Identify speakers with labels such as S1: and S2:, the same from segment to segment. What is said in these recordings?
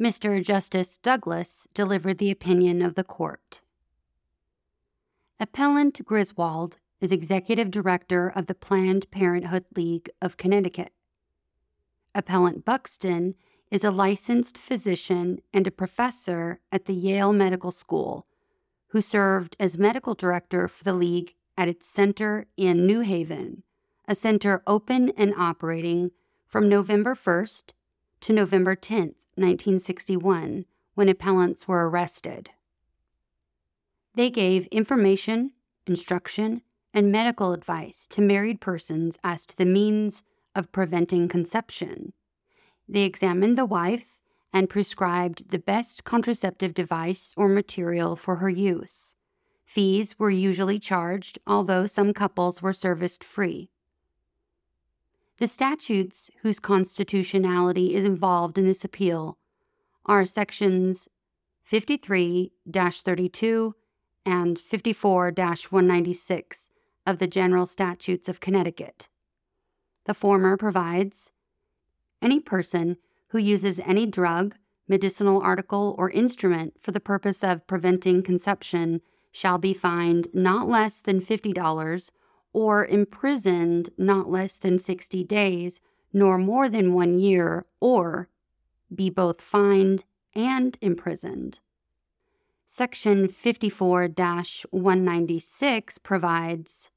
S1: Mr. Justice Douglas delivered the opinion of the court. Appellant Griswold is executive director of the Planned Parenthood League of Connecticut. Appellant Buxton is a licensed physician and a professor at the Yale Medical School who served as medical director for the League at its center in New Haven, a center open and operating from November 1st to November 10th, 1961, when appellants were arrested. They gave information, instruction, and medical advice to married persons as to the means of preventing conception. They examined the wife and prescribed the best contraceptive device or material for her use. Fees were usually charged, although some couples were serviced free. The statutes whose constitutionality is involved in this appeal are sections 53 32 and 54 196 of the General Statutes of Connecticut. The former provides any person who uses any drug, medicinal article, or instrument for the purpose of preventing conception shall be fined not less than $50 or imprisoned not less than 60 days, nor more than one year, or be both fined and imprisoned. Section 54 196 provides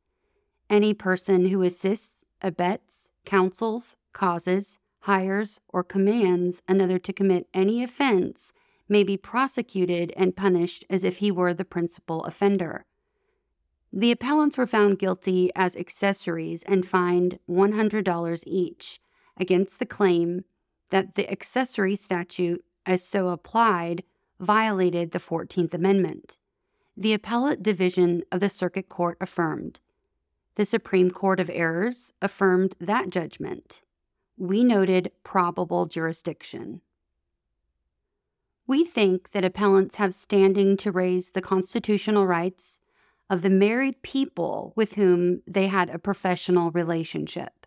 S1: any person who assists, abets, counsels, causes, hires, or commands another to commit any offense may be prosecuted and punished as if he were the principal offender. The appellants were found guilty as accessories and fined $100 each against the claim that the accessory statute, as so applied, violated the 14th Amendment. The appellate division of the Circuit Court affirmed. The Supreme Court of Errors affirmed that judgment. We noted probable jurisdiction. We think that appellants have standing to raise the constitutional rights of the married people with whom they had a professional relationship.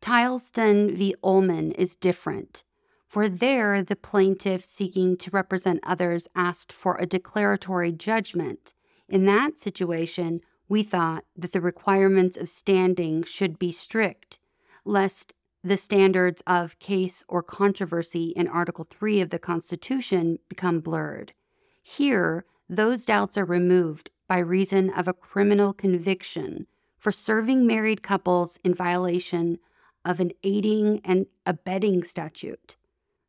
S1: Tileston v. Ullman is different, for there the plaintiff seeking to represent others asked for a declaratory judgment. In that situation, we thought that the requirements of standing should be strict, lest the standards of case or controversy in Article 3 of the Constitution become blurred. Here, those doubts are removed by reason of a criminal conviction for serving married couples in violation of an aiding and abetting statute.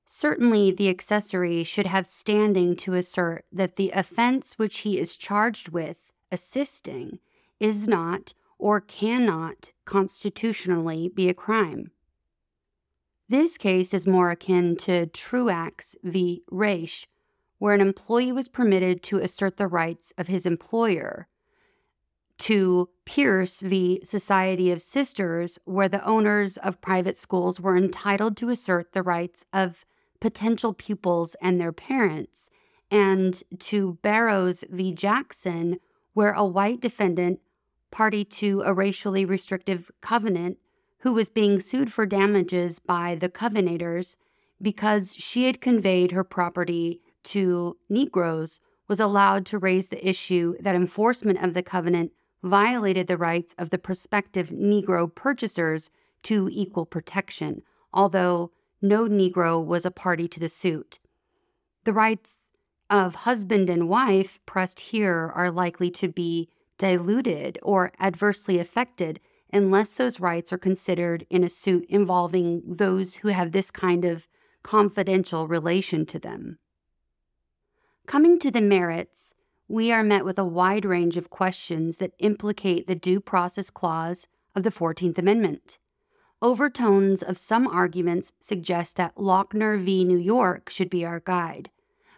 S1: Certainly, the accessory should have standing to assert that the offense which he is charged with, assisting, is not or cannot constitutionally be a crime. This case is more akin to Truax v. Raich, where an employee was permitted to assert the rights of his employer, to Pierce v. Society of Sisters, where the owners of private schools were entitled to assert the rights of potential pupils and their parents, and to Barrows v. Jackson, where a white defendant, party to a racially restrictive covenant, who was being sued for damages by the Covenantors because she had conveyed her property to Negroes, was allowed to raise the issue that enforcement of the covenant violated the rights of the prospective Negro purchasers to equal protection, although no Negro was a party to the suit. The rights of husband and wife pressed here are likely to be diluted or adversely affected unless those rights are considered in a suit involving those who have this kind of confidential relation to them. Coming to the merits, we are met with a wide range of questions that implicate the Due Process Clause of the 14th Amendment. Overtones of some arguments suggest that Lochner v. New York should be our guide,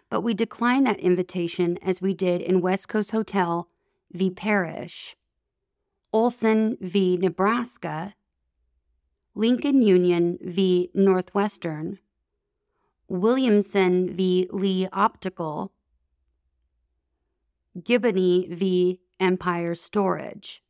S1: but we decline that invitation as we did in West Coast Hotel v. Parrish. Olsen v. Nebraska, Lincoln Union v. Northwestern, Williamson v. Lee Optical, Giboney v. Empire Storage.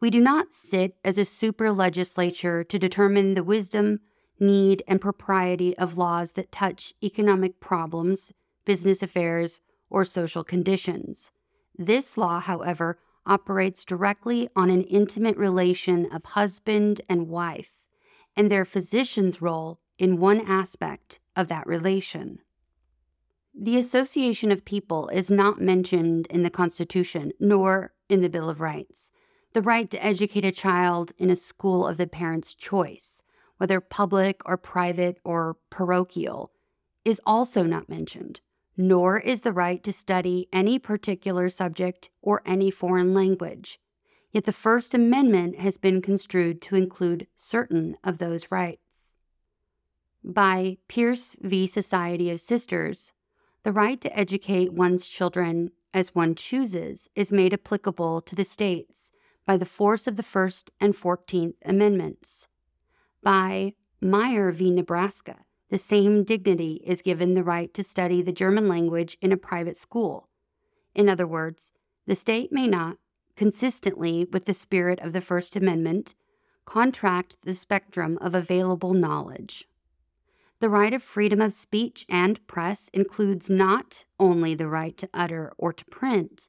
S1: We do not sit as a super legislature to determine the wisdom, need, and propriety of laws that touch economic problems, business affairs, or social conditions. This law, however, operates directly on an intimate relation of husband and wife and their physician's role in one aspect of that relation. The association of people is not mentioned in the Constitution nor in the Bill of Rights. The right to educate a child in a school of the parent's choice, whether public or private or parochial, is also not mentioned nor is the right to study any particular subject or any foreign language. Yet the First Amendment has been construed to include certain of those rights. By Pierce v. Society of Sisters, the right to educate one's children as one chooses is made applicable to the states by the force of the First and Fourteenth Amendments. By Meyer v. Nebraska, the same dignity is given the right to study the German language in a private school. In other words, the state may not, consistently with the spirit of the First Amendment, contract the spectrum of available knowledge. The right of freedom of speech and press includes not only the right to utter or to print,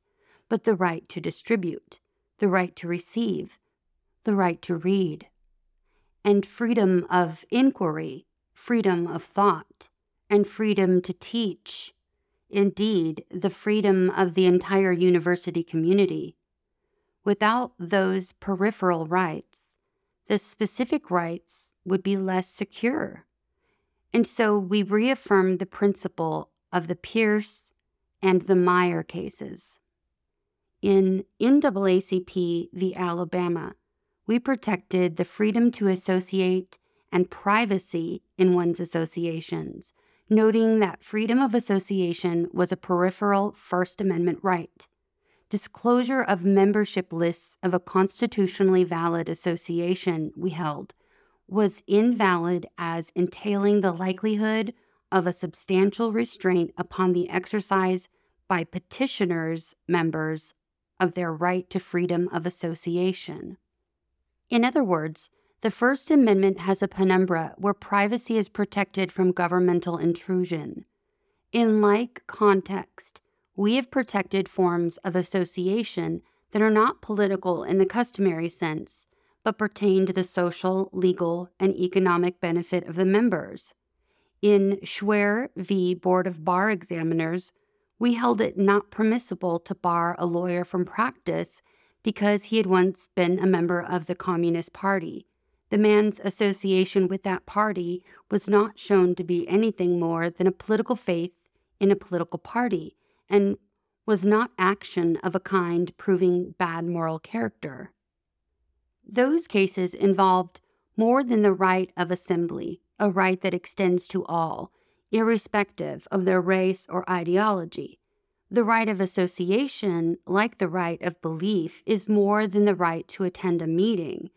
S1: but the right to distribute, the right to receive, the right to read. And freedom of inquiry freedom of thought, and freedom to teach. Indeed, the freedom of the entire university community. Without those peripheral rights, the specific rights would be less secure. And so we reaffirm the principle of the Pierce and the Meyer cases. In NAACP v. Alabama, we protected the freedom to associate and privacy in one's associations, noting that freedom of association was a peripheral First Amendment right. Disclosure of membership lists of a constitutionally valid association, we held, was invalid as entailing the likelihood of a substantial restraint upon the exercise by petitioners' members of their right to freedom of association. In other words, the First Amendment has a penumbra where privacy is protected from governmental intrusion. In like context, we have protected forms of association that are not political in the customary sense, but pertain to the social, legal, and economic benefit of the members. In Schware v. Board of Bar Examiners, we held it not permissible to bar a lawyer from practice because he had once been a member of the Communist Party the man's association with that party was not shown to be anything more than a political faith in a political party and was not action of a kind proving bad moral character. Those cases involved more than the right of assembly, a right that extends to all, irrespective of their race or ideology. The right of association, like the right of belief, is more than the right to attend a meeting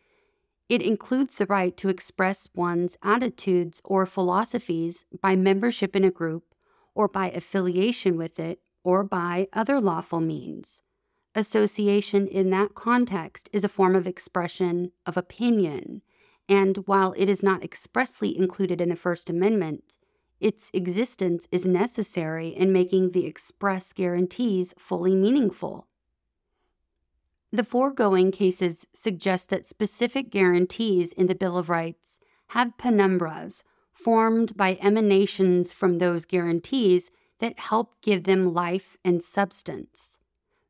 S1: it includes the right to express one's attitudes or philosophies by membership in a group, or by affiliation with it, or by other lawful means. Association in that context is a form of expression of opinion, and while it is not expressly included in the First Amendment, its existence is necessary in making the express guarantees fully meaningful. The foregoing cases suggest that specific guarantees in the Bill of Rights have penumbras formed by emanations from those guarantees that help give them life and substance.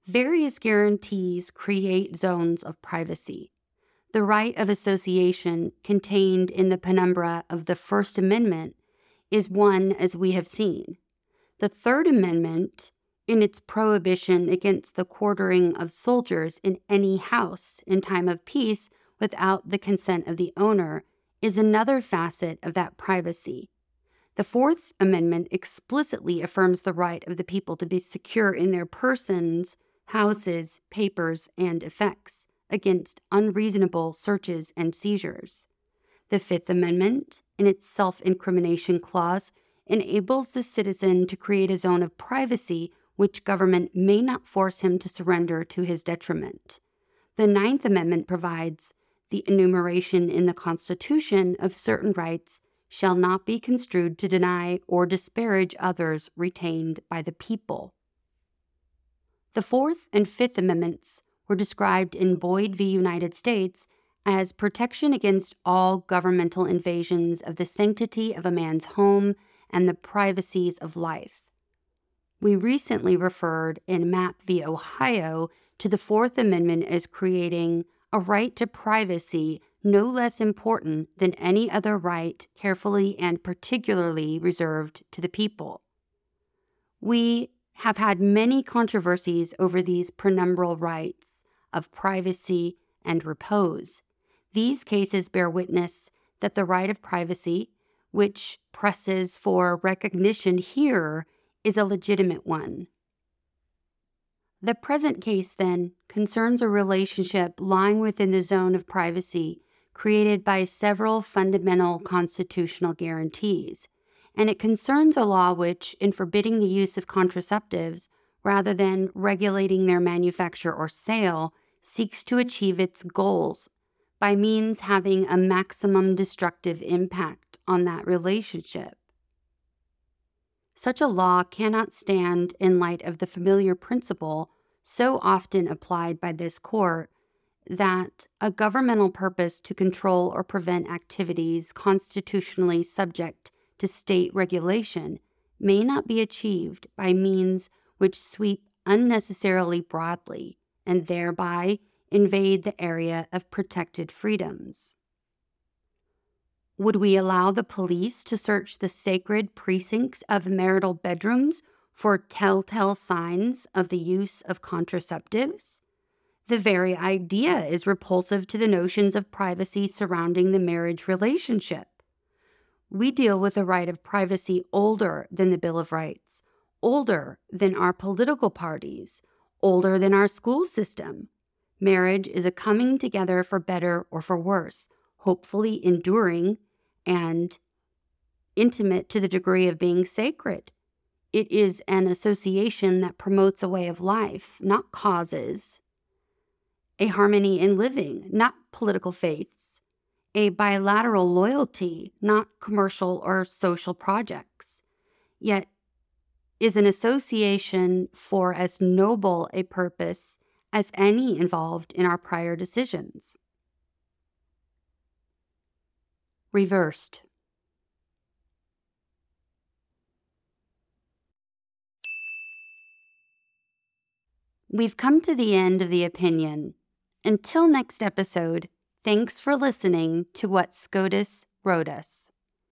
S1: Various guarantees create zones of privacy. The right of association contained in the penumbra of the First Amendment is one as we have seen. The Third Amendment in its prohibition against the quartering of soldiers in any house in time of peace without the consent of the owner is another facet of that privacy. The Fourth Amendment explicitly affirms the right of the people to be secure in their persons, houses, papers, and effects against unreasonable searches and seizures. The Fifth Amendment, in its self incrimination clause, enables the citizen to create a zone of privacy which government may not force him to surrender to his detriment. The Ninth Amendment provides the enumeration in the Constitution of certain rights shall not be construed to deny or disparage others retained by the people. The Fourth and Fifth Amendments were described in Boyd v. United States as protection against all governmental invasions of the sanctity of a man's home and the privacies of life. We recently referred in Mapp v. Ohio to the Fourth Amendment as creating a right to privacy no less important than any other right carefully and particularly reserved to the people. We have had many controversies over these penumbral rights of privacy and repose. These cases bear witness that the right of privacy, which presses for recognition here, is a legitimate one. The present case, then, concerns a relationship lying within the zone of privacy created by several fundamental constitutional guarantees, and it concerns a law which, in forbidding the use of contraceptives rather than regulating their manufacture or sale, seeks to achieve its goals by means having a maximum destructive impact on that relationship. Such a law cannot stand in light of the familiar principle so often applied by this court that a governmental purpose to control or prevent activities constitutionally subject to state regulation may not be achieved by means which sweep unnecessarily broadly and thereby invade the area of protected freedoms. Would we allow the police to search the sacred precincts of marital bedrooms for telltale signs of the use of contraceptives? The very idea is repulsive to the notions of privacy surrounding the marriage relationship. We deal with a right of privacy older than the Bill of Rights, older than our political parties, older than our school system. Marriage is a coming together for better or for worse, hopefully enduring and intimate to the degree of being sacred. It is an association that promotes a way of life, not causes, a harmony in living, not political faiths, a bilateral loyalty, not commercial or social projects, yet is an association for as noble a purpose as any involved in our prior decisions. reversed. We've come to the end of the opinion. Until next episode, thanks for listening to what SCOTUS wrote us.